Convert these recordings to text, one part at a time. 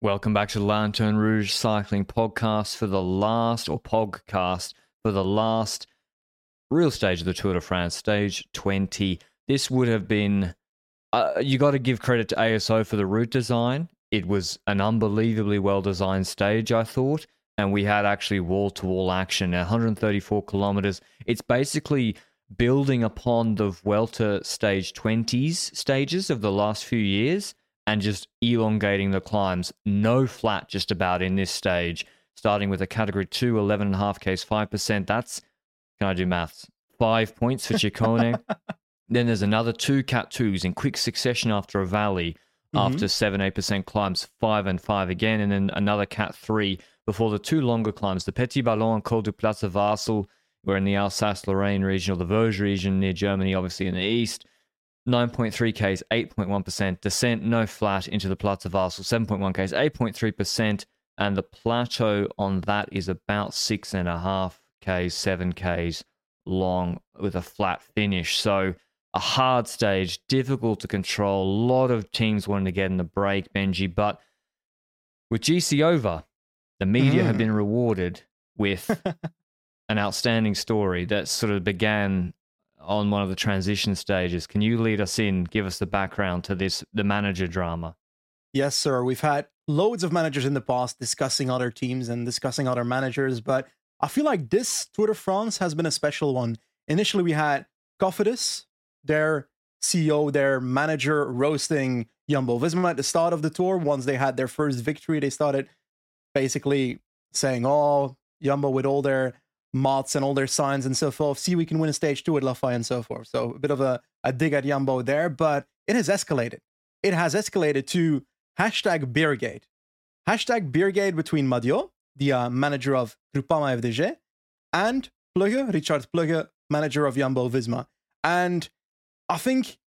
Welcome back to the Lanterne Rouge Cycling Podcast for the last, or podcast, for the last real stage of the Tour de France, stage 20. This would have been, uh, you got to give credit to ASO for the route design. It was an unbelievably well designed stage, I thought. And we had actually wall to wall action, 134 kilometers. It's basically building upon the Vuelta stage 20s stages of the last few years and just elongating the climbs. No flat just about in this stage, starting with a category 2, 11.5 Ks, 5%. That's, can I do maths? Five points for Ciccone. then there's another two Cat 2s in quick succession after a valley, Mm-hmm. after 7, 8% climbs, 5 and 5 again, and then another Cat 3 before the two longer climbs, the Petit Ballon and Col du Platzerwasel, we're in the Alsace-Lorraine region or the Vosges region near Germany, obviously in the east. 9.3 Ks, 8.1%. Descent, no flat into the Platzerwasel, 7.1 Ks, 8.3%. And the plateau on that is about 6.5 Ks, 7 Ks long with a flat finish. So a hard stage, difficult to control. A lot of teams wanting to get in the break, Benji. But with GC over, the media have Mhm. been rewarded with an outstanding story that sort of began on one of the transition stages. Can you lead us in, give us the background to this, the manager drama? Yes, sir. We've had loads of managers in the past discussing other teams and discussing other managers, but I feel like this Tour de France has been a special one. Initially, we had Cofidis, their CEO, their manager, roasting Jumbo Visma at the start of the tour. Once they had their first victory, they started basically saying, "Oh, Jumbo with all their mods and all their signs and so forth. See, we can win a stage two at Lafayette and so forth." So a bit of a, a dig at Jumbo there, but it has escalated. It has escalated to hashtag Beergate. Hashtag Beergate between Madiot, the uh, manager of Groupama FDJ, and Plugge, Richard Plugge, manager of Jumbo Visma. And I think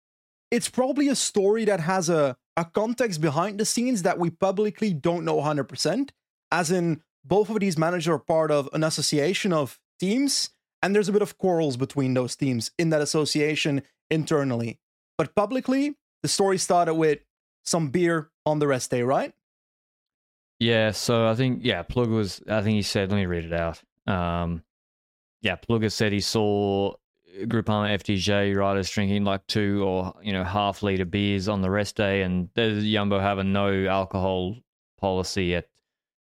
it's probably a story that has a, a context behind the scenes that we publicly don't know 100%. As in, both of these managers are part of an association of teams, and there's a bit of quarrels between those teams in that association internally. But publicly, the story started with some beer on the rest day, right? Yeah, so I think, yeah, Plugge was, I think he said, let me read it out. Um, yeah, Plugge said he saw Groupama FDJ riders drinking like two or, you know, half litre beers on the rest day, and Jumbo have a no alcohol policy at,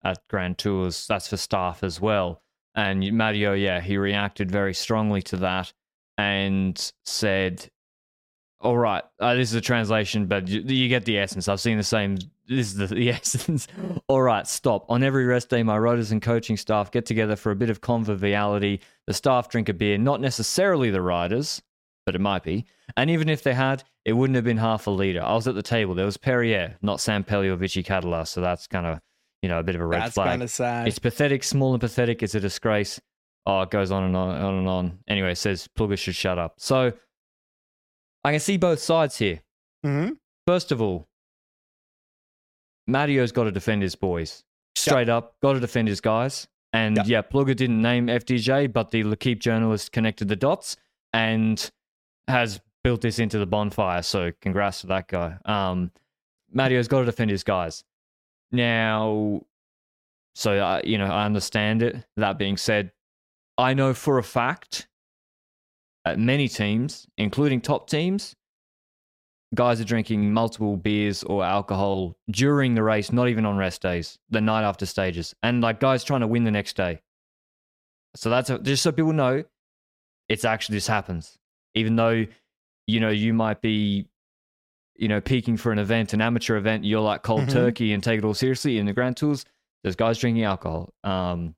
at Grand Tours. That's for staff as well. And Madiot, yeah, he reacted very strongly to that and said, all right, uh, this is a translation, but you, you get the essence. I've seen the same. This is the, the essence. All right, stop. On every rest day, my riders and coaching staff get together for a bit of conviviality. The staff drink a beer, not necessarily the riders, but it might be. And even if they had, it wouldn't have been half a liter. I was at the table. There was Perrier, not Sam Pelli or Vichy Català. So that's kind of, you know, a bit of a red That's flag. kind of sad. It's pathetic, small and pathetic. It's a disgrace. Oh, it goes on and on and on and on. Anyway, it says Plugge should shut up. So I can see both sides here. Mm-hmm. First of all, Madiot's got to defend his boys. Straight up, got to defend his guys. And Yeah. yeah, Plugge didn't name FDJ, but the L'Equipe journalist connected the dots and has built this into the bonfire. So congrats to that guy. Um, Madiot's got to defend his guys. Now, so I, you know, I understand it. That being said, I know for a fact at many teams, including top teams, guys are drinking multiple beers or alcohol during the race, not even on rest days, the night after stages, and like guys trying to win the next day. So that's a, just so people know, it's actually this happens. Even though, you know, you might be, you know, peaking for an event, an amateur event, you're like cold Mhm. turkey and take it all seriously. In the Grand Tours, there's guys drinking alcohol. Um,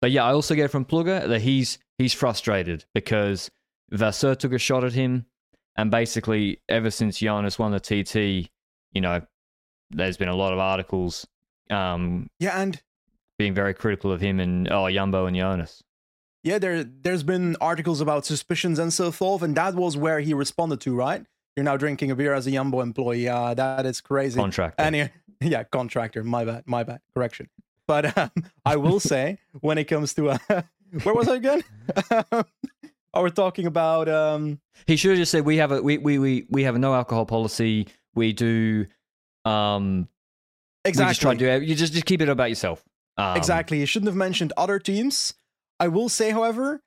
but yeah, I also get from Plugge that he's he's frustrated because Vasseur took a shot at him. And basically, ever since Jonas won the TT, you know, there's been a lot of articles um, Yeah, and being very critical of him and oh Jumbo and Jonas. yeah, there there's been articles about suspicions and so forth, and that was where he responded to, right? You're now drinking a beer as a Yumbo employee. Uh, that is crazy. Contractor. And yeah, contractor. My bad. My bad. Correction. But um, I will say, when it comes to uh, where was I again? oh, we're talking about um, He should have just said we have a we we we, we have a no alcohol policy. We do um we just try exactly. to do you just just keep it about yourself. Um, exactly. He shouldn't have mentioned other teams. I will say, however,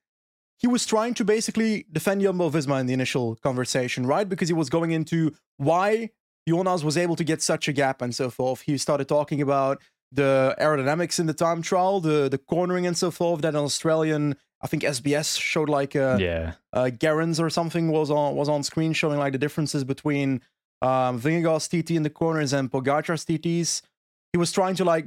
he was trying to basically defend Jumbo Visma in the initial conversation, right? Because he was going into why Jonas was able to get such a gap and so forth. He started talking about the aerodynamics in the time trial, the the cornering and so forth. That an Australian, I think SBS showed like a Yeah. uh, Gerrans or something was on was on screen showing like the differences between um, Vingegaard's TT in the corners and Pogacar's TTs. He was trying to like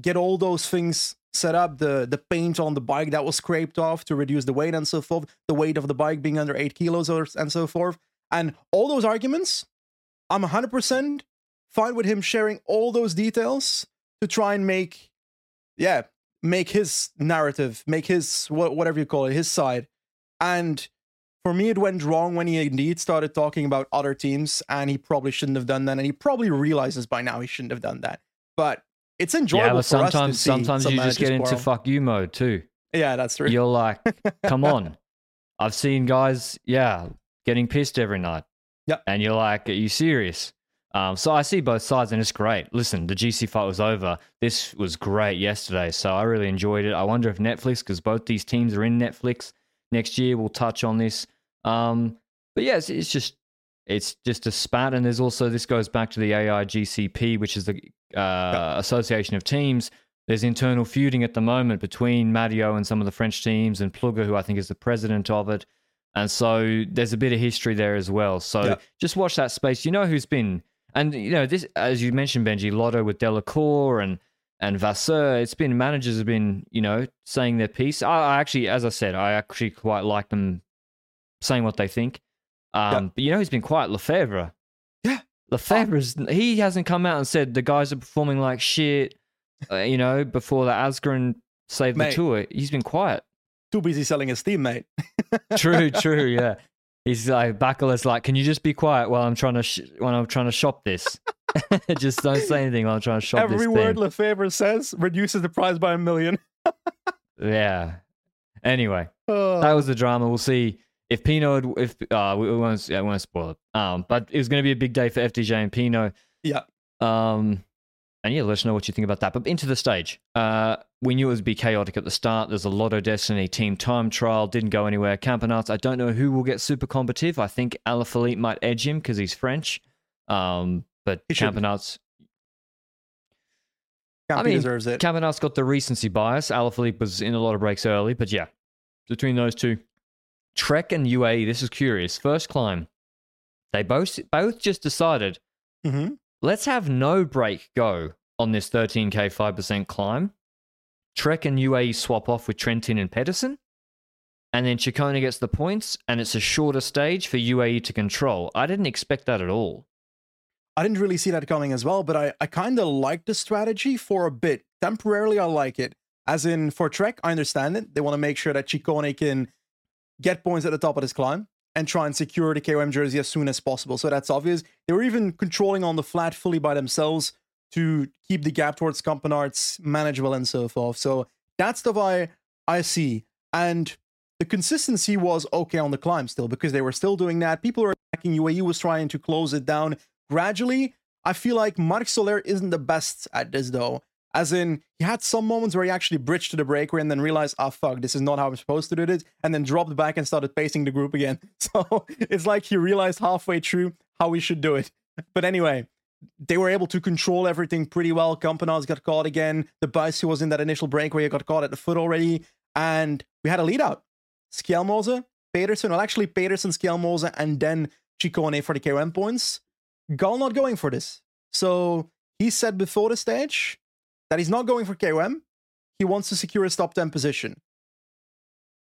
get all those things set up. The the paint on the bike that was scraped off to reduce the weight and so forth. The weight of the bike being under eight kilos or, and so forth. And all those arguments, I'm 100% fine with him sharing all those details to try and make, yeah, make his narrative, make his wha- whatever you call it, his side. And for me, it went wrong when he indeed started talking about other teams, and he probably shouldn't have done that. And he probably realizes by now he shouldn't have done that. But it's enjoyable Yeah, but for us to sometimes sometimes some you just get managers into quarrel. fuck you mode too. Yeah, that's true. You're like, come on. I've seen guys, yeah, getting pissed every night. Yep. And you're like, are you serious? Um, so I see both sides and it's great. Listen, the GC fight was over. This was great yesterday. So I really enjoyed it. I wonder if Netflix, because both these teams are in Netflix next year, we'll touch on this. Um, but yeah, it's, it's just it's just a spat. And there's also this goes back to the AIGCP, which is the uh, Association of Teams. There's internal feuding at the moment between Madiot and some of the French teams, and Plugge, who I think is the president of it. And so there's a bit of history there as well. So Yeah. just watch that space. You know who's been, and you know this, as you mentioned, Benji Lotto with Delacour and and Vasseur. It's been managers have been, you know, saying their piece. I, I actually, as I said, I actually quite like them saying what they think. Um, Yeah. But you know, who's been quiet, Lefevere. Lefevere's he hasn't come out and said the guys are performing like shit. Uh, you know, before the Asgreen saved the tour, he's been quiet. Too busy selling his team, mate. True, true, yeah. He's like Bakala's like, can you just be quiet while I'm trying to sh- when I'm trying to shop this? just don't say anything while I'm trying to shop Every this word thing. Lefevere says reduces the price by a million. yeah. Anyway, Oh, that was the drama. We'll see if Pinot, had- If uh, we we won't, yeah, we won't spoil it. Um, but it was going to be a big day for FDJ and Pinot. yeah. Um, and yeah, let us know what you think about that. But into the stage, uh, we knew it would be chaotic at the start. There's a Lotto Dstny team time trial, didn't go anywhere. Campenaerts, I don't know who will get super competitive. I think Alaphilippe might edge him because he's French. Um, but He Campy I mean, deserves it. Campenaerts got the recency bias. Alaphilippe was in a lot of breaks early, but yeah, between those two, Trek and UAE. This is curious. First climb, they both both just decided hmm let's have no break go on this 13k 5% climb. Trek and UAE swap off with Trentin and Pedersen. And then Ciccone gets the points, and it's a shorter stage for UAE to control. I didn't expect that at all. I didn't really see that coming as well, but I, I kind of like the strategy for a bit. Temporarily, I like it. As in, for Trek, I understand it. They want to make sure that Ciccone can get points at the top of this climb and try and secure the KOM jersey as soon as possible. So that's obvious. They were even controlling on the flat fully by themselves to keep the gap towards Campenaerts manageable and so forth. So that stuff I I see. And the consistency was okay on the climb still because they were still doing that. People were attacking. UAE was trying to close it down gradually. I feel like Marc Soler isn't the best at this though. As in, he had some moments where he actually bridged to the breakaway and then realized, ah, fuck, this is not how I'm supposed to do this, and then dropped back and started pacing the group again. So it's like he realized halfway through how we should do it. But anyway, they were able to control everything pretty well. Campenaerts got caught again. The bus who was in that initial breakaway got caught at the foot already. And we had a lead out. Skjelmose, Pedersen, well, actually, Pedersen, Skjelmose, and then Ciccone for the KOM points. Gall not going for this. So he said before the stage that he's not going for KOM. He wants to secure his top 10 position.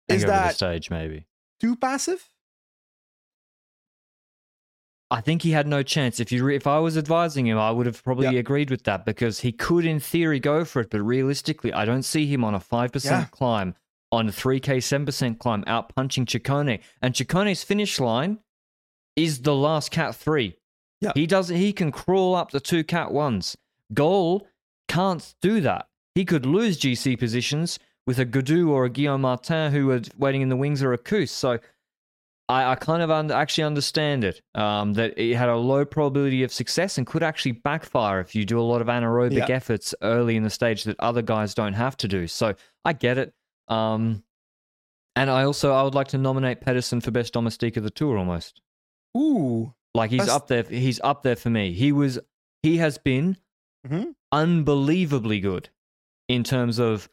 Is that stage maybe? too passive? I think he had no chance. If you re- if I was advising him, I would have probably Yeah. agreed with that because he could, in theory, go for it. But realistically, I don't see him on a five percent Yeah. climb, on a three k seven percent climb, out punching Ciccone. And Ciccone's finish line is the last cat three. Yeah. he doesn't. He can crawl up the two cat ones. Gall can't do that. He could lose GC positions with a Gaudu or a Guillaume Martin who are waiting in the wings or a Kuss. So I, I kind of un- actually understand it um, that it had a low probability of success and could actually backfire if you do a lot of anaerobic Yeah. efforts early in the stage that other guys don't have to do. So I get it. Um, and I also I would like to nominate Pedersen for best domestique of the tour almost. Ooh. Like he's up there. He's up there for me. He was. He has been Mhm. unbelievably good in terms of.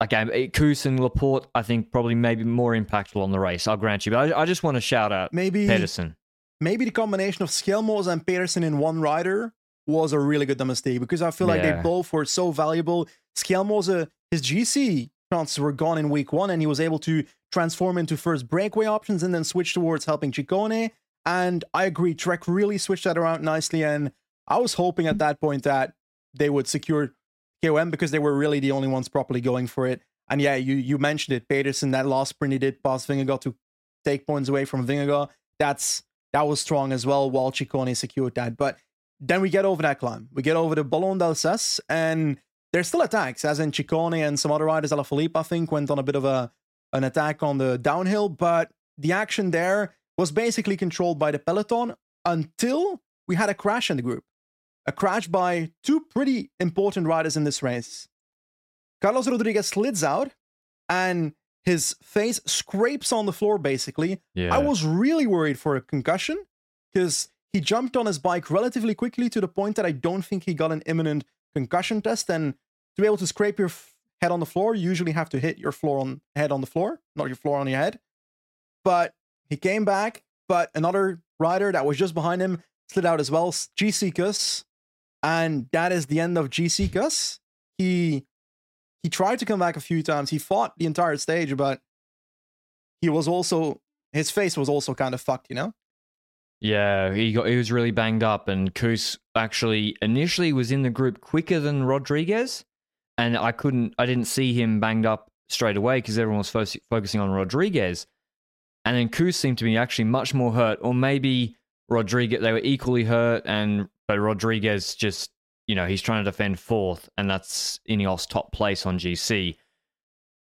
Like um, Kuss and Laporte, I think probably maybe more impactful on the race. I'll grant you, but I, I just want to shout out Maybe Pedersen. maybe the combination of Skjelmose and Pedersen in one rider was a really good domestique because I feel like they both were so valuable. Skjelmose, uh, his GC chances were gone in week one, and he was able to transform into first breakaway options and then switch towards helping Ciccone. And I agree, Trek really switched that around nicely. And I was hoping at that point that they would secure KOM because they were really the only ones properly going for it. And yeah, you you mentioned it, Pedersen, that last sprint he did past Vingegaard to take points away from Vingegaard. That's that was strong as well while Ciccone secured that. But then we get over that climb. We get over the Ballon d'Alsace and there's still attacks, as in Ciccone and some other riders, Alaphilippe, I think, went on a bit of a an attack on the downhill, but the action there was basically controlled by the peloton until we had a crash in the group. A crash by two pretty important riders in this race. Carlos Rodriguez slids out and his face scrapes on the floor basically. Yeah, I was really worried for a concussion because he jumped on his bike relatively quickly to the point that I don't think he got an imminent concussion test. And to be able to scrape your f- head on the floor, you usually have to hit your floor on head on the floor, not your floor on your head. But he came back, but another rider that was just behind him slid out as well, GC Kuss. And that is the end of GC Kuss. He he tried to come back a few times. He fought the entire stage, but he was also his face was also kind of fucked, you know? Yeah, he got he was really banged up, and Kuss actually initially was in the group quicker than Rodriguez, and I couldn't, I didn't see him banged up straight away because everyone was fo- focusing on Rodriguez, and then Kuss seemed to be actually much more hurt, or maybe Rodriguez they were equally hurt, and but Rodriguez just you know he's trying to defend fourth, and that's Ineos top place on GC.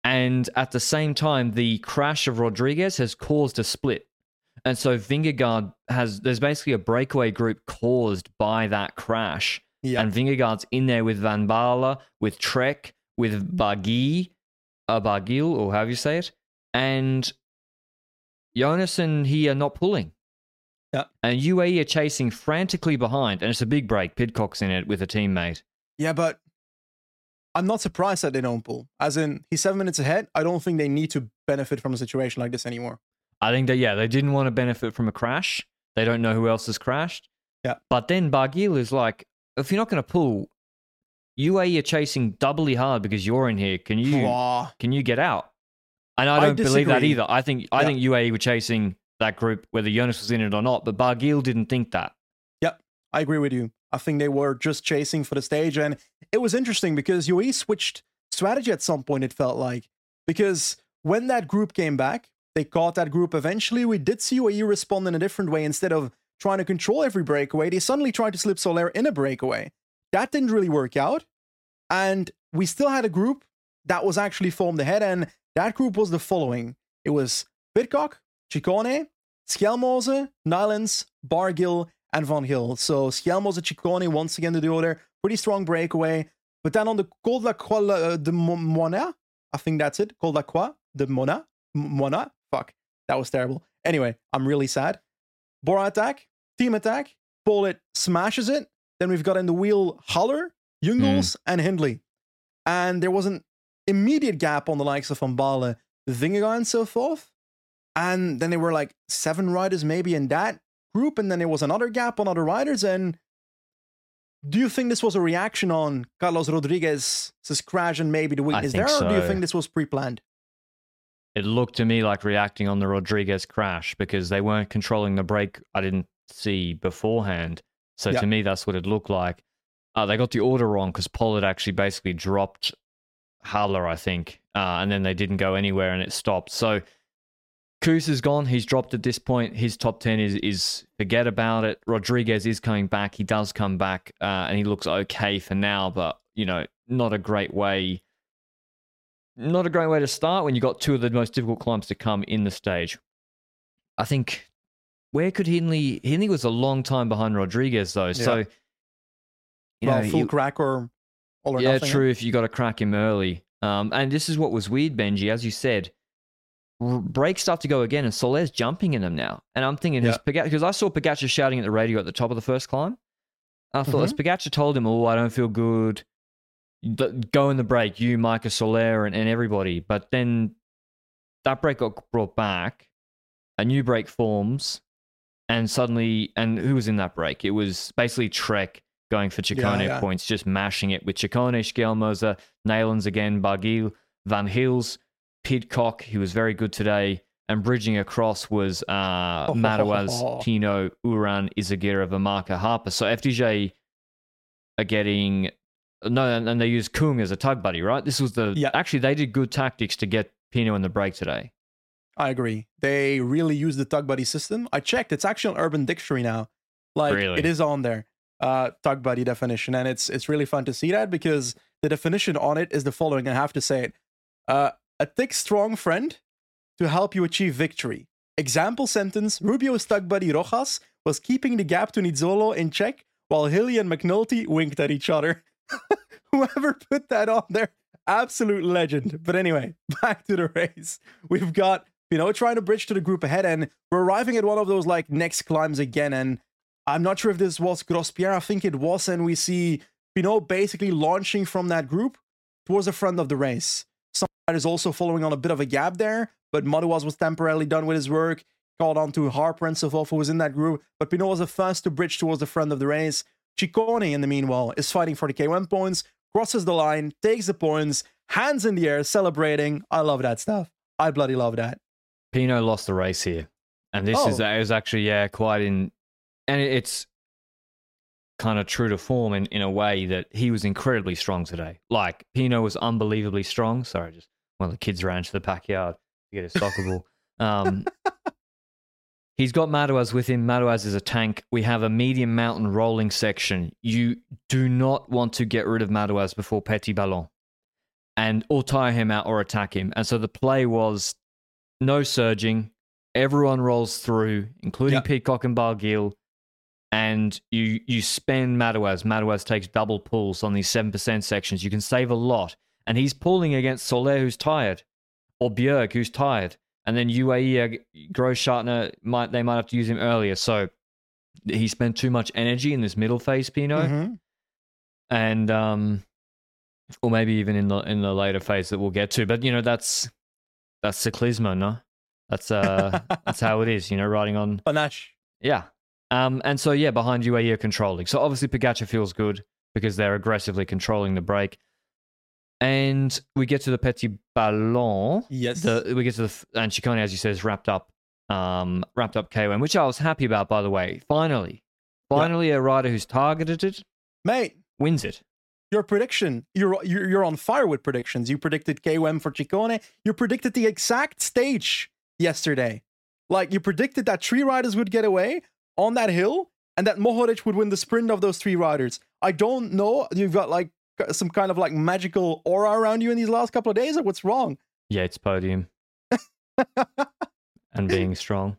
And at the same time, the crash of Rodriguez has caused a split. And so Vingegaard has there's basically a breakaway group caused by that crash. Yeah. And Vingegaard's in there with Van Baarle, with Trek, with Barguil, uh, Barguil, or however you say it. And Jonas and he are not pulling. Yeah. And UAE are chasing frantically behind. And it's a big break. Pidcock's in it with a teammate. Yeah, but I'm not surprised that they don't pull. As in, he's seven minutes ahead. I don't think they need to benefit from a situation like this anymore. I think that, yeah, they didn't want to benefit from a crash. They don't know who else has crashed. Yeah. But then Barguil is like, if you're not going to pull, UAE are chasing doubly hard because you're in here. Can you Wow. can you get out? And I I don't believe that either. I think I Yeah. think UAE were chasing that group whether Jonas was in it or not, but Barguil didn't think that. Yep, I agree with you. I think they were just chasing for the stage, and it was interesting because UAE switched strategy at some point. It felt like because when that group came back, they caught that group. Eventually, we did see UAE respond in a different way. Instead of trying to control every breakaway, they suddenly tried to slip Soler in a breakaway. That didn't really work out, and we still had a group that was actually formed ahead, and that group was the following: it was Pidcock, Ciccone, Skjelmose, Neilands, Barguil, and Van Gils. So Skjelmose, Ciccone, once again to the there. Pretty strong breakaway. But then on the Col de la Croix uh, de Mona, I think that's it. Col de la Croix de Mona. Mona? Fuck. That was terrible. Anyway, I'm really sad. Bora attack, team attack. Politt smashes it. Then we've got in the wheel Haller, Jungels, and Hindley. And there was an immediate gap on the likes of Van Baarle, Vingegaard, and so forth. And then there were like seven riders maybe in that group, and then there was another gap on other riders. And do you think this was a reaction on Carlos Rodriguez's crash and maybe the weakness there, or do you think this was pre-planned? It looked to me like reacting on the Rodriguez crash because they weren't controlling the break. I didn't see beforehand. So Yeah. to me, that's what it looked like. Uh, they got the order wrong because Politt actually basically dropped Haller, I think, uh, and then they didn't go anywhere and it stopped. So Kuss is gone. He's dropped at this point. His top 10 is, is forget about it. Rodriguez is coming back. He does come back uh, and he looks okay for now, but, you know, not a great way. Not a great way to start when you got two of the most difficult climbs to come in the stage. I think where could Hindley? Hindley was a long time behind Rodriguez though, so you well, know, full crack or all or yeah, nothing. true. If you got to crack him early, um, and this is what was weird, Benji, as you said, break start to go again, and Soler's jumping in them now, and I'm thinking, Yeah. because I saw Pogacar shouting at the radio at the top of the first climb. I thought, Mhm. as Pogacar told him, "Oh, I don't feel good. Go in the break, you, Micah Soler, and, and everybody." But then that break got brought back, a new break forms, and suddenly, and who was in that break? It was basically Trek going for Ciccone yeah. points, just mashing it with Ciccone, Skjelmose, Neilands again, Barguil, Van Gils, Pidcock, he was very good today, and bridging across was uh, Oh, Madouas, Pinot, Uran, Izagirre, Vamaka, Harper. So FDJ are getting. No, and, and they used Kung as a tug buddy, right? This was the. Yeah. Actually, they did good tactics to get Pino in the break today. I agree. They really use the Tug Buddy system. I checked; it's actually on Urban Dictionary now. Like Really? it is on there, uh, Tug Buddy definition, and it's it's really fun to see that because the definition on it is the following. I have to say it: uh, a thick, strong friend to help you achieve victory. Example sentence: Rubio's Tug Buddy Rojas was keeping the gap to Nizzolo in check while Hilly and McNulty winked at each other. Whoever put that on there, absolute legend. But anyway, back to the race. We've got you know, trying to bridge to the group ahead, and we're arriving at one of those like next climbs again. And I'm not sure if this was Grosse Pierre. I think it was, and we see Pinot basically launching from that group towards the front of the race. Some is also following on a bit of a gap there, but Madouas was temporarily done with his work. Called on to Harper and so forth, who was in that group. But Pinot was the first to bridge towards the front of the race. Ciccone, in the meanwhile, is fighting for the K1 points, crosses the line, takes the points, hands in the air, celebrating. I love that stuff. I bloody love that. Pinot lost the race here, and this is Oh. is actually yeah quite in, and it's kind of true to form in, in a way that he was incredibly strong today. Like Pinot was unbelievably strong. Sorry, just one of the kids ran to the backyard to get a soccer ball. Um, he's got Madouas with him. Madouas is a tank. We have a medium mountain rolling section. You do not want to get rid of Madouas before Petit Ballon. And or tire him out or attack him. And so the play was no surging. Everyone rolls through, including Yep. Pidcock and Barguil. And you you spend Madouas. Madouas takes double pulls on these 7% sections. You can save a lot. And he's pulling against Soler, who's tired, or Bjerg, who's tired. And then UAE, uh, Grossschartner, might, they might have to use him earlier. So he spent too much energy in this middle phase, Pinot Mhm. and um or maybe even in the in the later phase that we'll get to but you know that's that's cyclismo no that's uh that's how it is you know riding on Panache. yeah um and so yeah behind UAE are controlling so obviously Pogacar feels good because they're aggressively controlling the break and we get to the petit ballon Yes. the we get to the and Ciccone as you said is wrapped up um wrapped up KOM which I was happy about by the way finally Yeah. finally a rider who's targeted it Mate, wins it your prediction. You're, you're you're on fire with predictions. You predicted KOM for Ciccone. You predicted the exact stage yesterday. Like you predicted that three riders would get away on that hill and that Mohoric would win the sprint of those three riders. I don't know. You've got like some kind of like magical aura around you in these last couple of days, or what's wrong? Yates podium and being strong.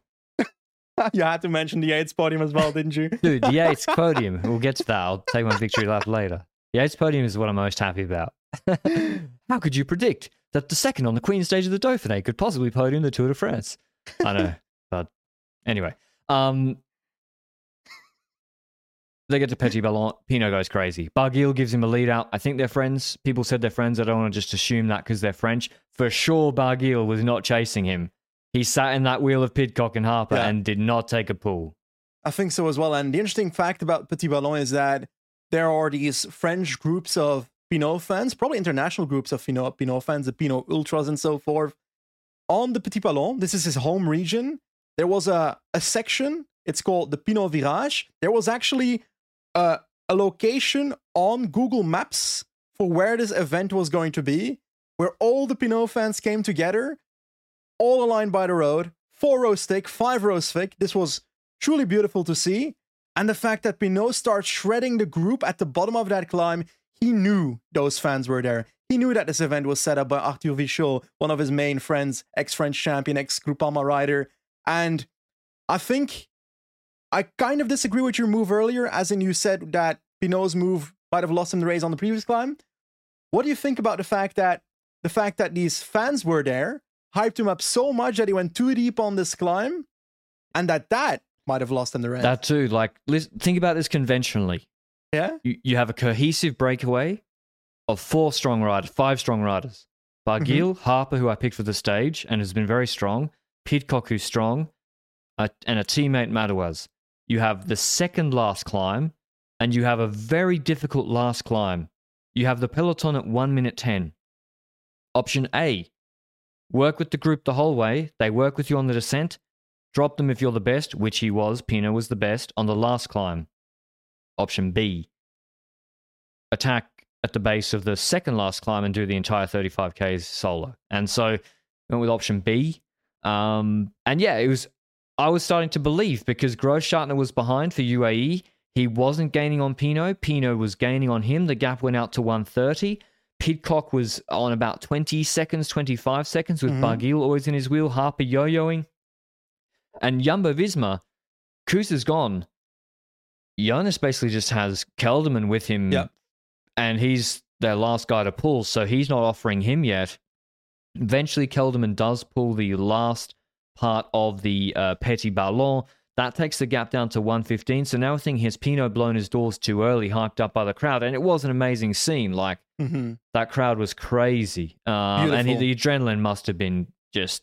you had to mention the Yates podium as well, didn't you? Dude, the Yates podium. We'll get to that. I'll take my victory lap later. The Yates podium is what I'm most happy about. How could you predict that the second on the Queen stage of the Dauphiné could possibly podium the Tour de France? I know, but anyway. Um, they get to Petit Ballon. Pino goes crazy. Barguil gives him a lead out. I think they're friends. People said they're friends. I don't want to just assume that because they're French. For sure, Barguil was not chasing him. He sat in that wheel of Pidcock and Harper Yeah. and did not take a pull. I think so as well. And the interesting fact about Petit Ballon is that there are these French groups of Pinot fans, probably international groups of Pinot, Pinot fans, the Pinot Ultras and so forth. On the Petit Ballon, this is his home region. There was a, a section It's called the Pinot Virage. There was actually uh, a location on Google Maps for where this event was going to be, where all the Pinot fans came together, all aligned by the road, four rows thick, five rows thick. This was truly beautiful to see. And the fact that Pinot starts shredding the group at the bottom of that climb, he knew those fans were there. He knew that this event was set up by Arthur Vichot, one of his main friends, ex French champion, ex Groupama rider. And I think I kind of disagree with your move earlier, as in you said that Pinot's move might have lost him the race on the previous climb. What do you think about the fact that the fact that these fans were there, hyped him up so much that he went too deep on this climb, and that that might have lost him the race? That too. Like, think about this conventionally. Yeah. You, you have a cohesive breakaway of four strong riders, five strong riders. Barguil, mm-hmm. Harper, who I picked for the stage and has been very strong, Pidcock, who's strong, uh, and a teammate, Madouas. You have the second last climb, and you have a very difficult last climb. You have the peloton at 1 minute 10. Option A work with the group the whole way. They work with you on the descent. Drop them if you're the best, which he was. Pinot was the best on the last climb. Option B attack at the base of the second last climb and do the entire 35Ks solo. And so went with option B. Um, and yeah, it was, I was starting to believe because Großschartner was behind for UAE. He wasn't gaining on Pinot. Pinot was gaining on him. The gap went out to 130. Pidcock was on about 20 seconds, 25 seconds with mm-hmm. Barguil always in his wheel, Harper yo yoing. And Jumbo Visma, Kuss is gone. Jonas basically just has Kelderman with him yep and he's their last guy to pull, so he's not offering him yet. Eventually, Kelderman does pull the last part of the uh, Petit Ballon. That takes the gap down to 115. So now I think his Pinot blown his doors too early, hyped up by the crowd. And it was an amazing scene. Like, mm-hmm. that crowd was crazy. Um, and he, the adrenaline must have been just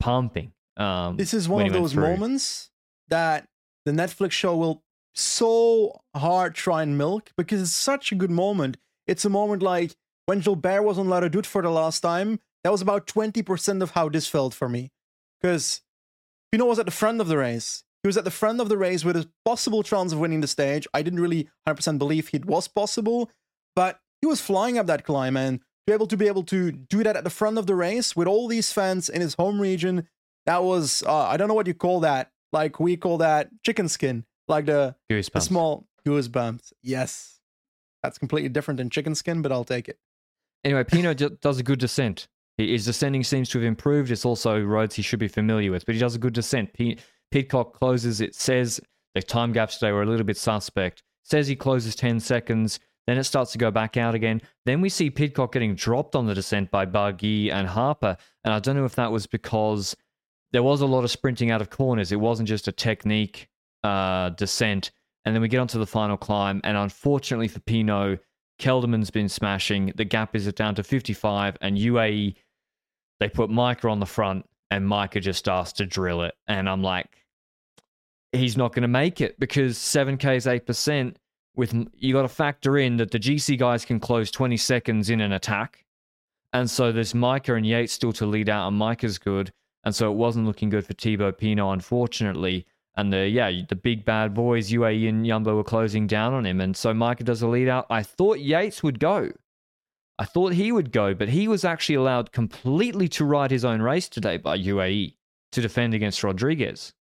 pumping. Um, this is one of those moments that the Netflix show will so hard try and milk because it's such a good moment. It's a moment like when Gilbert was on La Redoute for the last time. That was about 20% of how this felt for me. Because Pinot was at the front of the race. He was at the front of the race with a possible chance of winning the stage. I didn't really 100% believe it was possible, but he was flying up that climb and to be able to be able to do that at the front of the race with all these fans in his home region, that was uh, I don't know what you call that. Like we call that chicken skin like the, the small goosebumps. Yes, that's completely different than chicken skin, but I'll take it. Anyway, Pinot does a good descent. His descending seems to have improved. It's also roads he should be familiar with, but he does a good descent. P- Pidcock closes. It says the time gaps today were a little bit suspect. Says he closes 10 seconds. Then it starts to go back out again. Then we see Pidcock getting dropped on the descent by Barguil and Harper. And I don't know if that was because there was a lot of sprinting out of corners. It wasn't just a technique uh, descent, and then we get onto the final climb. And unfortunately for Pinot, Kelderman's been smashing. The gap is down to 55, and UAE they put Micah on the front, and Micah just starts to drill it. And I'm like, he's not going to make it because 7K is 8%. With you got to factor in that the GC guys can close 20 seconds in an attack. And so there's Micah and Yates still to lead out, and Micah's good. And so it wasn't looking good for Thibaut Pinot, unfortunately and the yeah the big bad boys UAE and Jumbo were closing down on him, and so Micah does a lead out. I thought Yates would go. I thought he would go, but he was actually allowed completely to ride his own race today by UAE to defend against Rodriguez.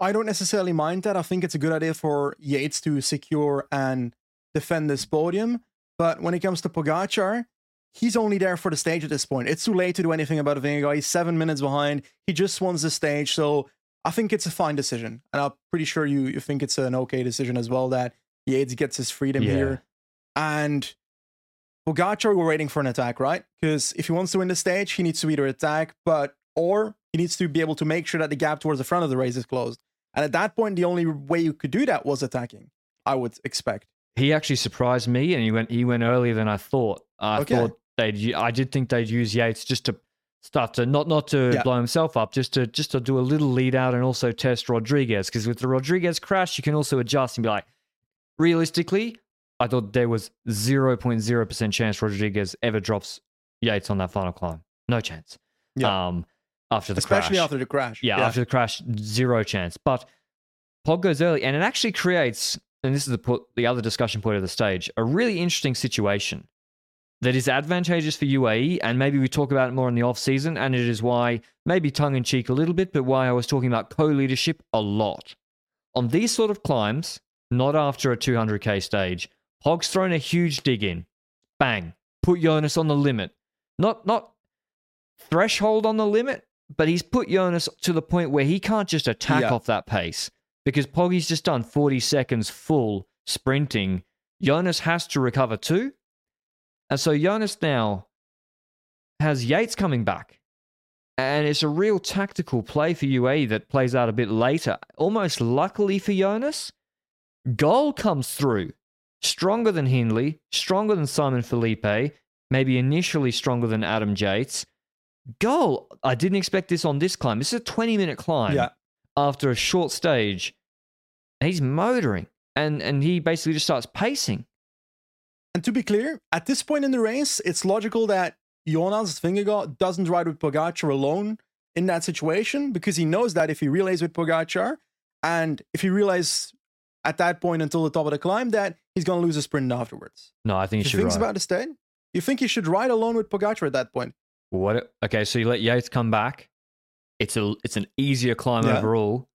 I don't necessarily mind that. I think it's a good idea for Yates to secure and defend this podium. But when it comes to Pogacar, he's only there for the stage at this point. It's too late to do anything about Vingegaard. He's seven minutes behind. He just wants the stage. So I think it's a fine decision, and I'm pretty sure you you think it's an okay decision as well that Yates gets his freedom yeah. here, and Pogacar we're waiting for an attack, right? Because if he wants to win the stage, he needs to either attack, but or he needs to be able to make sure that the gap towards the front of the race is closed. And at that point, the only way you could do that was attacking. I would expect. He actually surprised me, and he went he went earlier than I thought. I okay. thought they'd I did think they'd use Yates just to stuff to not not to yeah. blow himself up, just to just to do a little lead out and also test Rodriguez because with the Rodriguez crash, you can also adjust and be like, realistically, I thought there was zero point zero percent chance Rodriguez ever drops Yates on that final climb. No chance. Yeah. Um, after the crash. especially crash. after the crash. Yeah, yeah, after the crash, zero chance. But Pog goes early, and it actually creates, and this is the, the other discussion point of the stage, a really interesting situation that is advantageous for UAE, and maybe we talk about it more in the off season, and it is why, maybe tongue in cheek a little bit, but why I was talking about co leadership a lot. On these sort of climbs, not after a 200k stage, Pog's thrown a huge dig in. Bang. Put Jonas on the limit. Not not threshold on the limit, but he's put Jonas to the point where he can't just attack Yeah. off that pace because Poggy's just done 40 seconds full sprinting. Jonas has to recover too. And so Jonas now has Yates coming back. And it's a real tactical play for UAE that plays out a bit later. Almost luckily for Jonas, Gall comes through. Stronger than Hindley, stronger than Simon Felipe, maybe initially stronger than Adam Yates. Gall, I didn't expect this on this climb. This is a 20 minute climb Yeah. after a short stage. He's motoring and, and he basically just starts pacing. And to be clear, at this point in the race, it's logical that Jonas Vingegaard doesn't ride with Pogacar alone in that situation because he knows that if he relays with Pogacar and if he relays at that point until the top of the climb, that he's going to lose a sprint afterwards. No, I think He you should thinks ride. about the state. You think he should ride alone with Pogacar at that point? What? Okay, so you let Yates come back. It's a it's an easier climb Yeah. overall.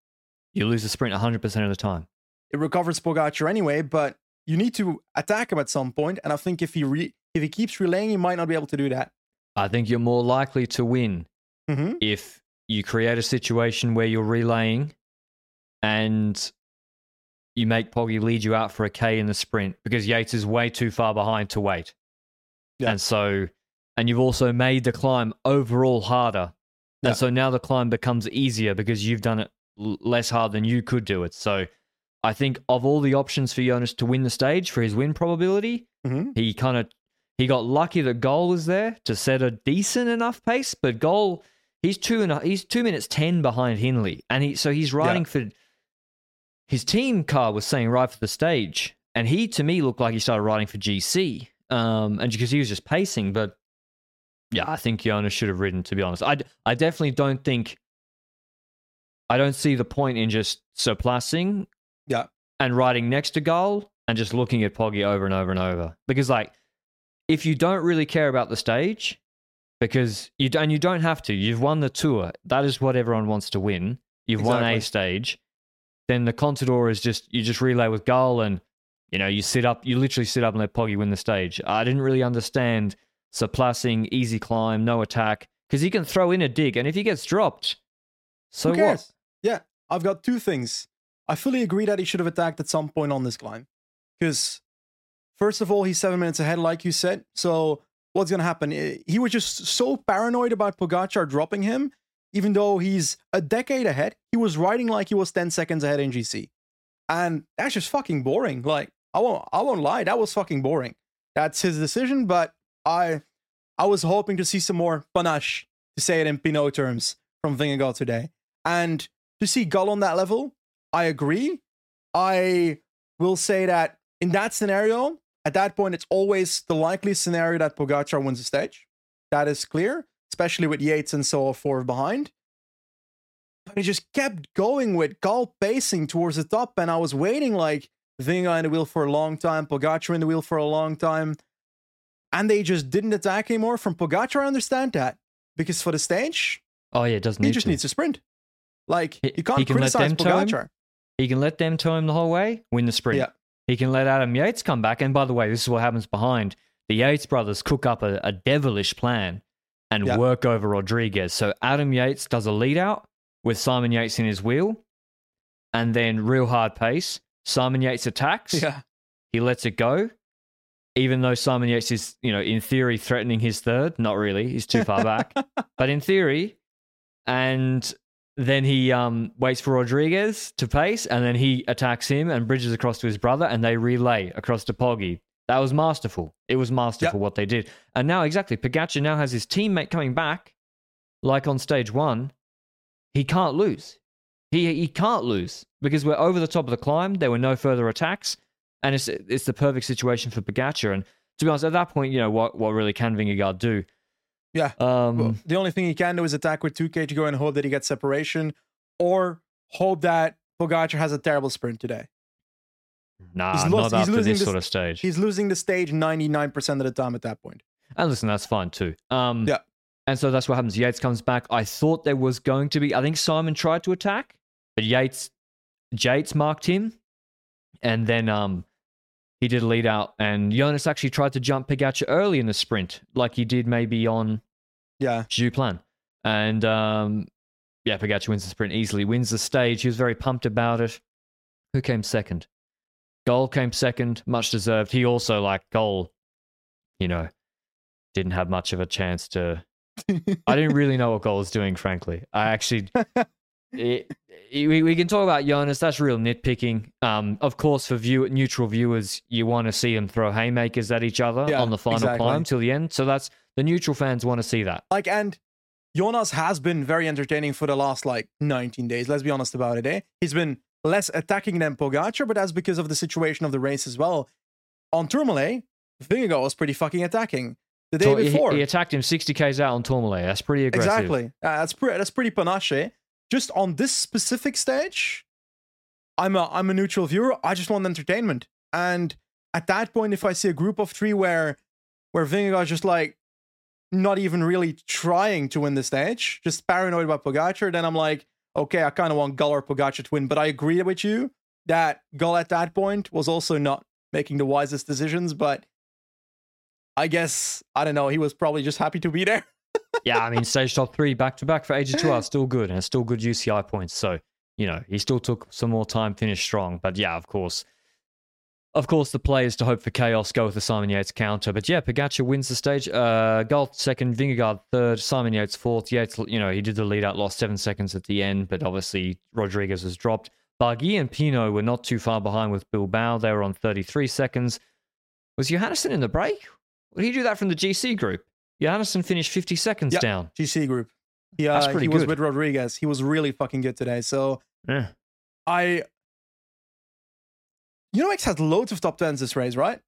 You lose the sprint 100% of the time. It recovers Pogacar anyway, but you need to attack him at some point. And I think if he re- if he keeps relaying, he might not be able to do that. I think you're more likely to win hmm if you create a situation where you're relaying and you make Poggy lead you out for a K in the sprint because Yates is way too far behind to wait. Yeah. And so, and you've also made the climb overall harder. Yeah. And so now the climb becomes easier because you've done it l- less hard than you could do it. So I think of all the options for Jonas to win the stage for his win probability, hmm he kind of he got lucky that Gall was there to set a decent enough pace, but Gall he's two and a, he's two minutes ten behind Hindley, and he so he's riding for his team car was saying right for the stage, and he to me looked like he started riding for GC, um, and because he was just pacing, but yeah, I think Jonas should have ridden. To be honest, I I definitely don't think I don't see the point in just surpassing Yeah. and riding next to Gall and just looking at Poggy over and over and over. Because like if you don't really care about the stage, because you and you don't have to, you've won the tour. That is what everyone wants to win. You've won a stage. Then the Contador is just you just relay with Gall and you know you sit up, you literally sit up and let Poggy win the stage. I didn't really understand surpassing, easy climb, no attack, because he can throw in a dig, and if he gets dropped, so what? Yeah, I've got two things. I fully agree that he should have attacked at some point on this climb. Because, first of all, he's seven minutes ahead, like you said. So, what's going to happen? Eh, He was just so paranoid about Pogacar dropping him, even though he's a decade ahead. He was riding like he was 10 seconds ahead in GC. And that's just fucking boring. Like, I won't, I won't lie, that was fucking boring. That's his decision, but I I was hoping to see some more panache, to say it in Pinot terms, from Vingegaard today. And to see Gall on that level, I agree. I will say that in that scenario, at that point, it's always the likely scenario that Pogacar wins the stage. That is clear, especially with Yates and so forth behind. But he just kept going with Gall pacing towards the top, and I was waiting like Vinga in the wheel for a long time, Pogacar in the wheel for a long time, and they just didn't attack anymore. From Pogacar, I understand that because for the stage, Oh yeah, it doesn't he just to. needs to sprint. Like He- you can't he can let criticize them tow him. Pogacar. He can let them tow him the whole way, win the sprint. Yeah. He can let Adam Yates come back. And by the way, this is what happens behind. The Yates brothers cook up a, a devilish plan and Yeah. work over Rodriguez. So Adam Yates does a lead out with Simon Yates in his wheel and then real hard pace. Simon Yates attacks. Yeah, He lets it go. Even though Simon Yates is, you know, in theory threatening his third, not really. He's too far back. But in theory, and then he um, waits for Rodriguez to pace, and then he attacks him and bridges across to his brother, and they relay across to Poggy. That was masterful. It was masterful what they did. And now, exactly, Pogacar now has his teammate coming back, like on stage one. He can't lose. He he can't lose because we're over the top of the climb. There were no further attacks, and it's it's the perfect situation for Pogacar. And to be honest, at that point, you know what what really can Vingegaard do? yeah. Um, Well, the only thing he can do is attack with 2k to go and hope that he gets separation, or hope that Pogacar has a terrible sprint today. Nah, He's not he's after this this- sort of stage. He's losing the stage 99% of the time at that point. And listen, that's fine too. Um, Yeah. And so that's what happens. Yates comes back. I thought there was going to be. I think Simon tried to attack, but Yates, Yates marked him, and then um, he did a lead out. And Jonas actually tried to jump Pogacar early in the sprint, like he did maybe on Yeah. Duplan. And um, yeah, Pogacar wins the sprint easily, wins the stage. He was very pumped about it. Who came second? Gall came second, much deserved. He also, like Gall, you know, didn't have much of a chance to. I didn't really know what Gall was doing, frankly. I actually. It, it- we, we can talk about Jonas. That's real nitpicking. Um, of course, for view, neutral viewers, you want to see them throw haymakers at each other Yeah, on the final exactly. climb till the end. So that's the neutral fans want to see that. like, and Jonas has been very entertaining for the last like 19 days. Let's be honest about it, eh? He's been less attacking than Pogacar, but that's because of the situation of the race as well. On Tourmalet, Vingegaard was pretty fucking attacking the day So he- before. He, attacked him 60 k's out on Tourmalet. That's pretty aggressive. Exactly. Uh, that's pretty. That's pretty panache. Just on this specific stage, I'm a I'm a neutral viewer. I just want entertainment. And at that point, if I see a group of three where where Vingegaard just like not even really trying to win the stage, just paranoid about Pogacar, then I'm like, okay, I kind of want Gall or Pogacar to win. But I agree with you that Gall at that point was also not making the wisest decisions. But I guess I don't know. He was probably just happy to be there. yeah, I mean, stage top three back to back for AG2 are still good and it's still good UCI points. So, you know, he still took some more time, finished strong. But yeah, of course. Of course, the play is to hope for chaos, go with the Simon Yates counter. But yeah, Pogacar wins the stage. Uh, Galt second, Vingegaard third, Simon Yates fourth. Yates, you know, he did the lead out, lost seven seconds at the end, but obviously Rodriguez was dropped. Barguil and Pinot were not too far behind with Bilbao. They were on 33 seconds. Was Johannessen in the break? Did he do that from the GC group? Johannessen finished 50 seconds Yeah. down. GC group. Yeah, uh, That's pretty he was with Rodriguez. He was really fucking good today. So Yeah. I, you know, X has loads of top tens this race, right?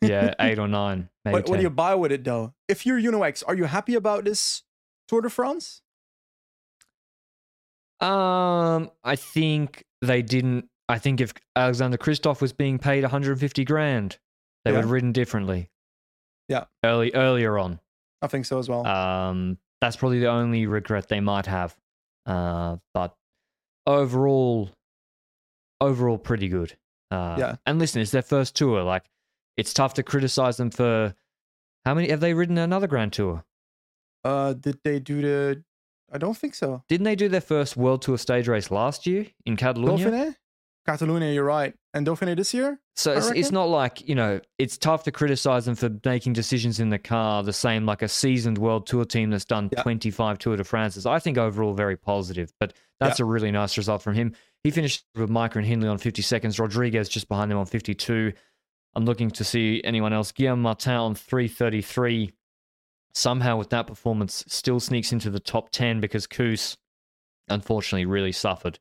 Yeah, eight or nine, maybe What, what do you buy with it though? If you're Uno-X, are you happy about this Tour de France? Um, I think they didn't. I think if Alexander Kristoff was being paid 150 grand, they would have ridden differently. Yeah. Early earlier on. I think so as well. Um, that's probably the only regret they might have. Uh, but overall, overall, pretty good. Uh, Yeah. And listen, it's their first tour. Like, it's tough to criticize them for how many have they ridden another Grand Tour? Uh, did they do the? I don't think so. Didn't they do their first World Tour stage race last year in Catalonia? Dauphiné, Catalonia. You're right. And Dauphiné this year. So it's, it's not like, you know, it's tough to criticize them for making decisions in the car the same like a seasoned world tour team that's done Yeah. 25 Tour de France's. I think overall very positive, but that's a really nice result from him. He finished with Micah and Hindley on 50 seconds, Rodriguez just behind him on 52. I'm looking to see anyone else. Guillaume Martin on 333. Somehow with that performance still sneaks into the top 10 because Kuss unfortunately really suffered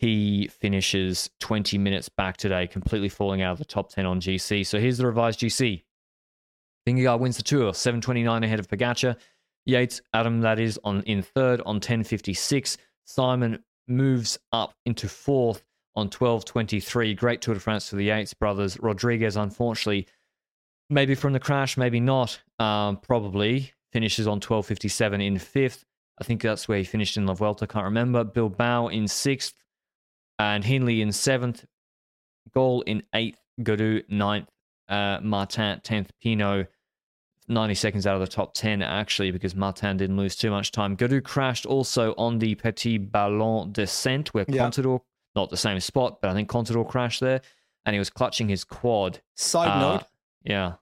he finishes 20 minutes back today, completely falling out of the top 10 on GC. So here's the revised GC. Vingegaard wins the tour, 729 ahead of Pogacar. Yates, Adam, that is, on in third on 1056. Simon moves up into fourth on 1223. Great Tour de France for the Yates brothers. Rodriguez, unfortunately, maybe from the crash, maybe not. Um, probably finishes on 1257 in fifth. I think that's where he finished in La Vuelta. Can't remember. Bilbao in sixth and Hindley in seventh, Gall in eighth, Gaudu ninth, uh, Martin tenth, Pinot 90 seconds out of the top 10 actually because Martin didn't lose too much time. Gaudu crashed also on the Petit Ballon descent where Yeah. Contador, not the same spot, but I think Contador crashed there and he was clutching his quad. Side Uh, note: Yeah.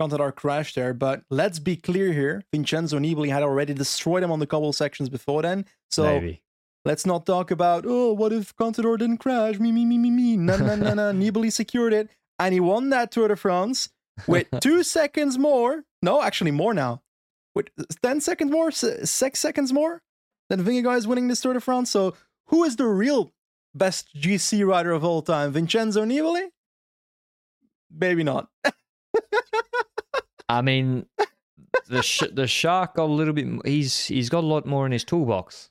Contador crashed there, but let's be clear here: Vincenzo Nibali had already destroyed him on the cobble sections before then. So maybe. let's not talk about oh, what if Contador didn't crash? Me, me, me, me, me. No, no, no, no. Nibali secured it, and he won that Tour de France with two seconds more. No, actually more now. With ten seconds more, six seconds more than Vingegaard is winning this Tour de France. So who is the real best GC rider of all time? Vincenzo Nibali? Maybe not. I mean, the sh- the shark got a little bit. He's he's got a lot more in his toolbox.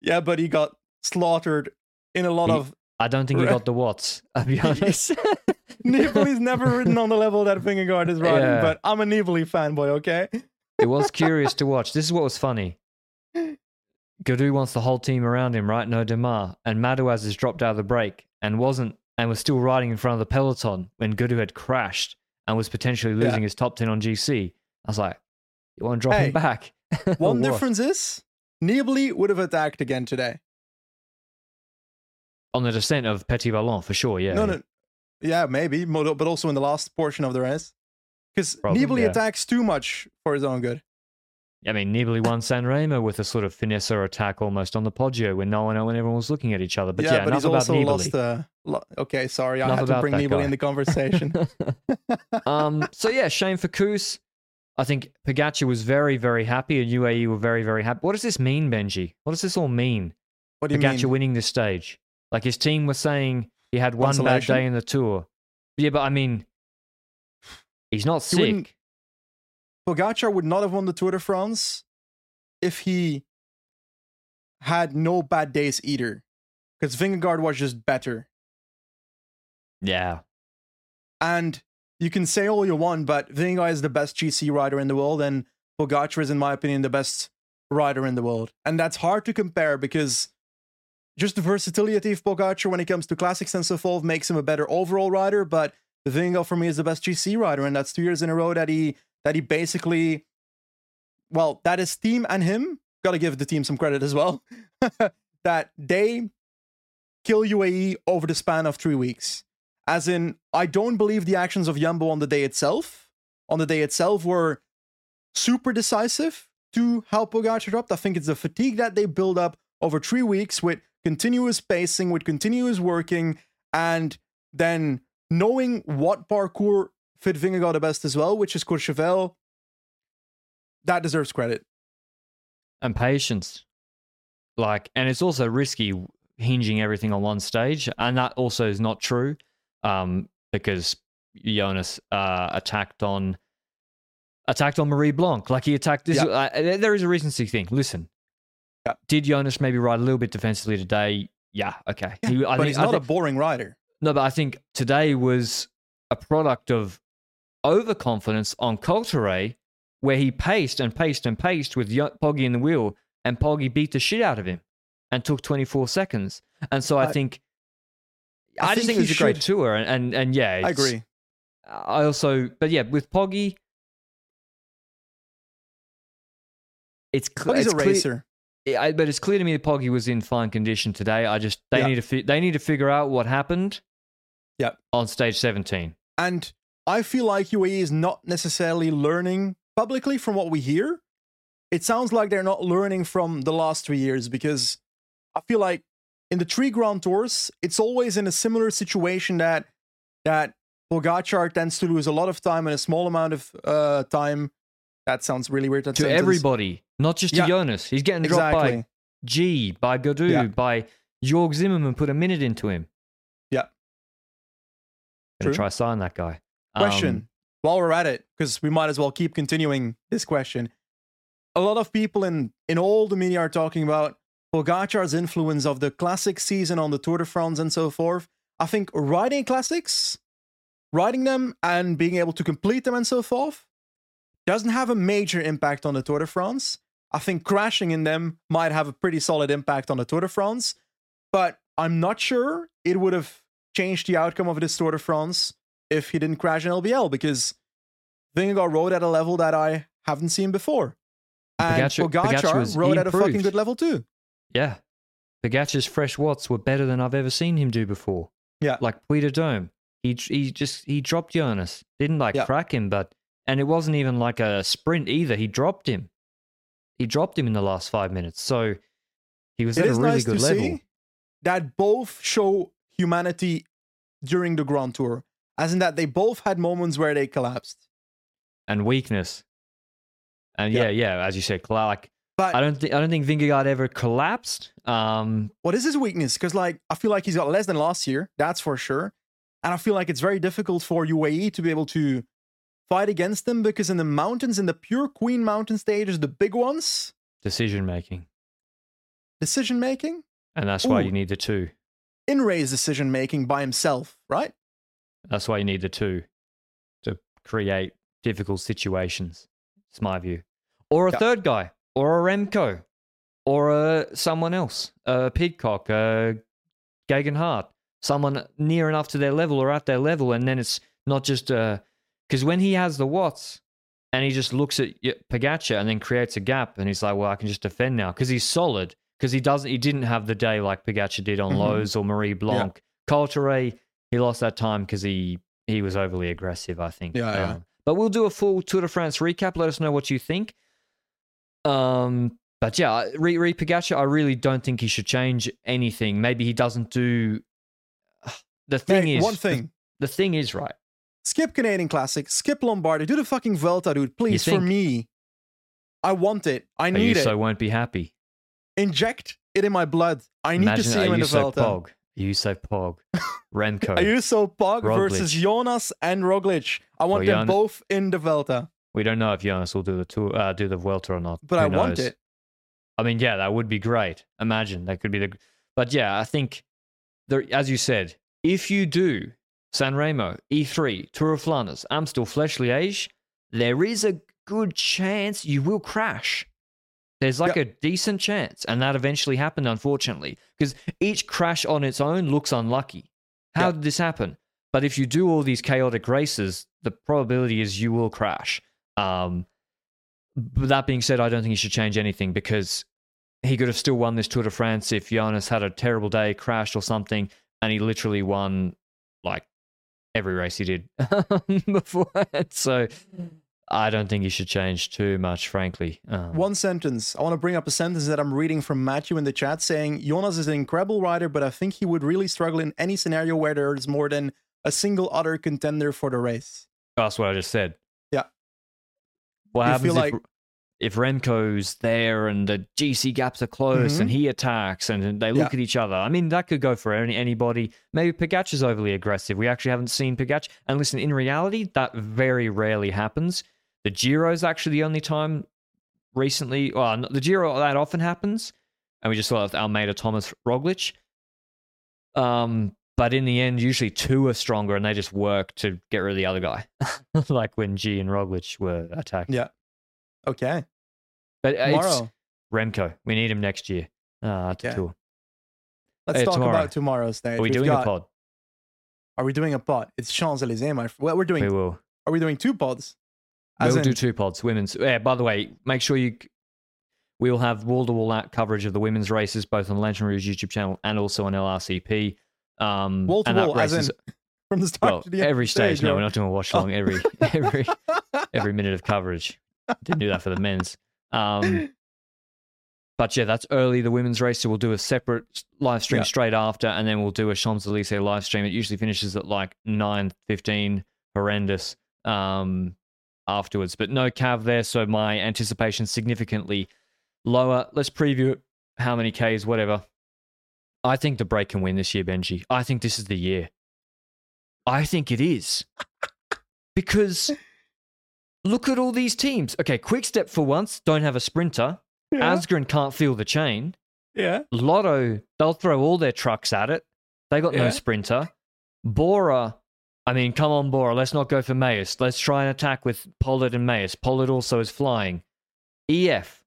Yeah, but he got slaughtered in a lot He- of. I don't think he got the watts. I'll be honest. Nibali's never ridden on the level that Vingegaard is riding, Yeah. but I'm a Nibali fanboy, okay? it was curious to watch. This is what was funny. Gaudu wants the whole team around him, right? No Démare. And Madouas has dropped out of the break and wasn't and was still riding in front of the peloton when Gaudu had crashed and was potentially Yeah. losing his top 10 on GC. I was like, you want to drop Hey, him back? One difference is Nibali would have attacked again today. On the descent of Petit Ballon, for sure, yeah. no, no, yeah, maybe, but also in the last portion of the race, because Nibali yeah. attacks too much for his own good. I mean, Nibali won Sanremo with a sort of finesse or attack almost on the Poggio when no one, when everyone was looking at each other. But yeah, but he's about also Nibali. lost. Uh, lo- okay, sorry, I Enough had to bring Nibali guy. in the conversation. um, so yeah, shame for Kuss. I think Pogacar was very, very happy, and UAE were very, very happy. What does this mean, Benji? What does this all mean? what do Pogacar mean? winning this stage. Like his team was saying he had one bad day in the tour. Yeah, but I mean, he's not He sick. Pogacar would not have won the Tour de France if he had no bad days either, because Vingegaard was just better. Yeah, And you can say all you want, but Vingegaard is the best GC rider in the world, and Pogacar is, in my opinion, the best rider in the world. And that's hard to compare because just the versatility of Pogacar when it comes to classics and so forth makes him a better overall rider. But Vingegaard for me is the best GC rider, and that's two years in a row that he that he basically, well, that his team and him got to give the team some credit as well. that they kill UAE over the span of three weeks. As in, I don't believe the actions of Jumbo on the day itself, on the day itself, were super decisive to how Pogacar dropped. I think it's the fatigue that they build up over three weeks with continuous pacing, with continuous working, and then knowing what parcours fit Vingegaard the best as well, which is Courchevel. That deserves credit. and patience. Like, and it's also risky hinging everything on one stage, and that also is not true, um, because Jonas uh, attacked on attacked on Marie Blanque. Like he attacked this. Yeah. Uh, there- there is a recency thing. Listen, Yeah. did Jonas maybe ride a little bit defensively today? Yeah, okay. Yeah, He- but think- he's not think- a boring rider. no, but I think today was a product of overconfidence on Cauterets, where he paced and paced and paced with Poggy in the wheel, and Poggy beat the shit out of him and took 24 seconds. And so I, I- think, I I, just think think it was a great should- tour. And, and, and yeah, I agree. I also, but yeah, with Poggy, it's, cl- it's a clear- racer. Yeah, I, but it's clear to me that Poggy was in fine condition today. I just they Yeah. need to fi- they need to figure out what happened. Yeah. On stage seventeen. And I feel like UAE is not necessarily learning publicly from what we hear. It sounds like they're not learning from the last three years because I feel like in the three Grand Tours, it's always in a similar situation that that Pogacar tends to lose a lot of time in a small amount of uh, time. That sounds really weird. That to sentence. everybody, not just to Yeah. Jonas. He's getting dropped Exactly. by G, by Gaudu, Yeah. by Georg Zimmermann. Put a minute into him. Yeah. Gonna True. try sign that guy. Question. Um, While we're at it, because we might as well keep continuing this question. A lot of people in in all the media are talking about Pogacar's influence of the classic season on the Tour de France and so forth. I think riding classics, riding them and being able to complete them and so forth, doesn't have a major impact on the Tour de France. I think crashing in them might have a pretty solid impact on the Tour de France, but I'm not sure it would have changed the outcome of this Tour de France if he didn't crash in LBL because Vingegaard rode at a level that I haven't seen before. And Pogacar- Pogacar, Pogacar was rode at a fucking good level too. yeah. Pogacar's fresh watts were better than I've ever seen him do before. Yeah. Like Puy de Dome. He he just he dropped Jonas. Didn't like Yeah. crack him, but and it wasn't even like a sprint either. He dropped him. He dropped him in the last five minutes. So he was It at a really nice good level. that both show humanity during the Grand Tour, as in that they both had moments where they collapsed. and weakness. And Yeah. yeah, yeah, as you said, like But I don't think I don't think Vingegaard ever collapsed. Um, what is his weakness? Because like I feel like he's got less than last year, that's for sure. And I feel like it's very difficult for UAE to be able to fight against them because in the mountains, in the pure Queen Mountain stages, the big ones, decision making, decision making. and that's why you need the two. in race decision making by himself, right? That's why you need the two to create difficult situations. It's my view. Or a Yeah. third guy, or a Remco, or a someone else, a Pidcock, a Geoghegan Hart, someone near enough to their level or at their level, and then it's not just because when he has the watts and he just looks at Pogacar and then creates a gap, and he's like, "Well, I can just defend now," because he's solid. Because he doesn't, he didn't have the day like Pogacar did on Mhm. Lowe's or Marie Blanque. Cauterets, he lost that time because he he was overly aggressive. I think. Yeah, yeah. Um, but we'll do a full Tour de France recap. Let us know what you think. Um, but yeah, re, re Pogacar, I really don't think he should change anything. Maybe he doesn't do. The thing is, one the- thing. The, thing is, right? Skip Canadian Classic, skip Lombardy, do the fucking Vuelta, dude, please, for me. I want it. I need it. so won't be happy. Inject it in my blood. I need Imagine to see him in the Vuelta. Pog, Ayuso Pog, Remco. Ayuso Pog Roglic. versus Jonas and Roglic. I want Well, them Jan- both in the Vuelta, we don't know if Jonas will do the tour, uh, do the Vuelta or not. but Who I want it. I mean, yeah, that would be great. Imagine that could be the. But yeah, I think, there, as you said, if you do San Remo, E3, Tour of Flanders, Amstel, Flèche Liège, there is a good chance you will crash. There's like a decent chance, and that eventually happened, unfortunately, because each crash on its own looks unlucky. How Yeah. did this happen? But if you do all these chaotic races, the probability is you will crash. Um, but that being said, I don't think he should change anything because he could have still won this Tour de France if Jonas had a terrible day, crashed or something, and he literally won like every race he did beforehand. So I don't think he should change too much, frankly. Um, One sentence. I want to bring up a sentence that I'm reading from Matthew in the chat saying Jonas is an incredible rider, but I think he would really struggle in any scenario where there is more than a single other contender for the race. That's what I just said. Yeah. What You happens feel if, like- if Remco's there and the GC gaps are close and he attacks and they look Mm-hmm. Yeah. at each other? I mean, that could go for any, anybody. Maybe Pogacar's overly aggressive. We actually haven't seen Pogacar. And listen, in reality, that very rarely happens. The Giro is actually the only time recently, well, the Giro that often happens. And we just saw it with Almeida, Thomas, Roglic. Um, but in the end, usually two are stronger and they just work to get rid of the other guy, like when G and Roglic were attacked. Yeah. Okay. But uh, Tomorrow. Remco. We need him next year uh, the Okay. tour. Let's Hey, talk tomorrow. about tomorrow's stage. Are we We've doing got- a pod? Are we doing a pod? It's Champs Elysees, my friend. Well, we're doing. We will. Are we doing two pods? We As will do two pods. Women's. Yeah. By the way, make sure you. We will have wall to wall coverage of the women's races, both on Lanterne Rouge YouTube channel and also on LRCP. Um, Wall to wall, as in from the start well, to the end. every stage. No, or- we're not doing a watch along every every every minute of coverage. Didn't do that for the men's. Um, but yeah, that's early. The women's race, so we'll do a separate live stream Yeah. straight after, and then we'll do a Champs Elysees live stream. It usually finishes at like nine fifteen. Horrendous. Um, afterwards, but no Cav there, so my anticipation significantly lower. Let's preview it. How many Ks, whatever. I think the break can win this year, Benji. I think this is the year. I think it is. Because look at all these teams. Okay, Quick Step for once don't have a sprinter. Yeah. Asgreen can't feel the chain. yeah. Lotto, they'll throw all their trucks at it. They got no sprinter. Bora, I mean, come on, Bora. Let's not go for Meeus. Let's try and attack with Politt and Meeus. Politt also is flying. EF.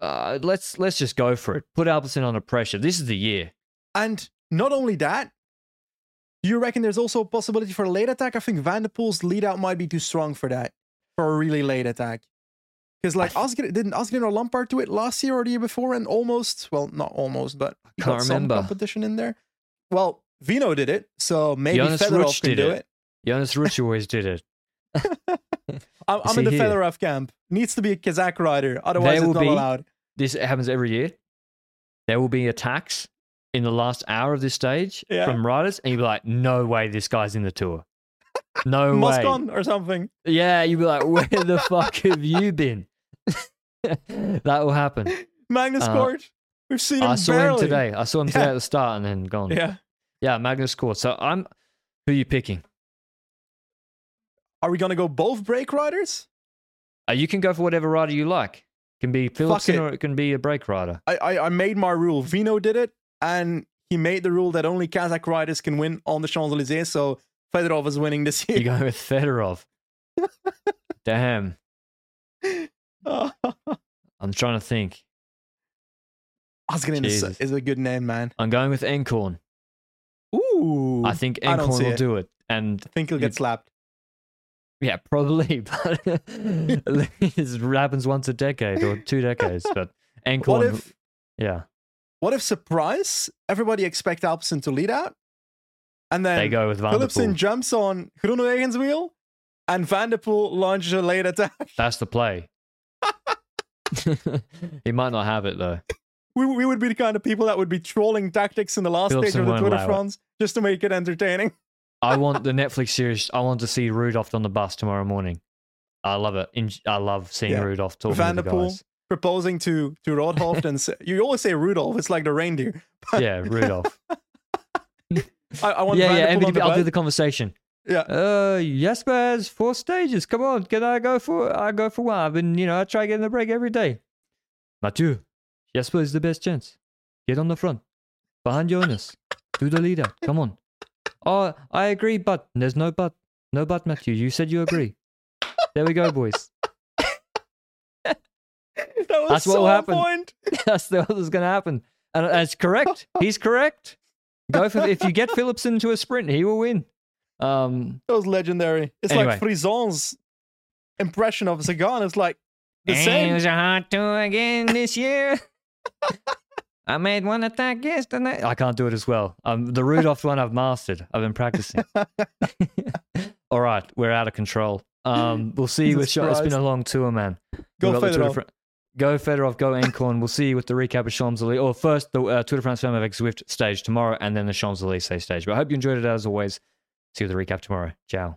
Uh, let's let's just go for it. Put Alpecin under pressure. This is the year. And not only that, do you reckon there's also a possibility for a late attack? I think Van der Poel's lead out might be too strong for that, for a really late attack. Because like Asgreen didn't Asgreen or Lampaert do it last year or the year before, and almost well, not almost, but got some competition in there. Well, Vino did it, so maybe Jonas Fedorov Rutsch can did do it. it. Jonas Rich always did it. I'm, I'm in the here. Fedorov camp. Needs to be a Kazakh rider, otherwise There it's not be- allowed. This happens every year. There will be attacks in the last hour of this stage Yeah. from riders, and you'll be like, "No way, this guy's in the tour. No way." Moscon or something. Yeah, you'd be like, "Where the fuck have you been?" that will happen. Magnus Uh, Kort. We've seen him I saw barely. him today. I saw him today Yeah. at the start and then gone. Yeah. Yeah, Magnus Cort. So I'm. Who are you picking? Are we gonna go both break riders? Uh, you can go for whatever rider you like. It can be Philipsen it. or it can be a break rider. I, I I made my rule. Vino did it, and he made the rule that only Kazakh riders can win on the Champs Elysees. So Fedorov is winning this year. You going with Fedorov? Damn. I'm trying to think. Asgreen is, is a good name, man. I'm going with Encorn. Ooh, I think Encorn will it. do it. And I think he'll get slapped. yeah, probably. But it happens once a decade or two decades. But Encorn, What if yeah, what if surprise? Everybody expect Alpecin to lead out, and then they go with Van der jumps on Groenewegen's wheel, and Van der Poel launches a late attack. That's the play. he might not have it though. We, we would be the kind of people that would be trolling tactics in the last Philipsen stage of the Tour de it. France just to make it entertaining. I want the Netflix series. I want to see Rudolph on the bus tomorrow morning. I love it. I love seeing Yeah. Rudolph talking Van to the guys. Proposing to to Roodhooft and say, you always say Rudolph. It's like the reindeer. Yeah, Rudolph. I, I want yeah, yeah. der Poel on MVP, the I'll do the conversation. Yeah. Uh, yes, Baz. Four stages. Come on, can I go for? I go for one. I've been, you know, I try getting the break every day. Mathieu, Jesper is the best chance. Get on the front, behind Jonas. Do the leader. Come on. Oh, I agree, but there's no but. No but, Matthew. You said you agree. There we go, boys. That was That's what will happen. point. That's what was going to happen, and that's correct. He's correct. Go for if you get Phillips into a sprint, he will win. Um, That was legendary. It's Anyway. like Frison's impression of Sagan. It's like the It same. was a hard tour again this year. I made one attack yesterday. I can't do it as well. Um, the Rudolph one I've mastered. I've been practicing. All right, we're out of control. Um, we'll see you with Jesus It's been a long tour, man. Go Go Fedorov, go Encorn. We'll see you with the recap of Champs Elysees. Or first, the uh, Tour de France Femme avec Zwift stage tomorrow, and then the Champs Elysees stage. But I hope you enjoyed it as always. See you with the recap tomorrow. Ciao.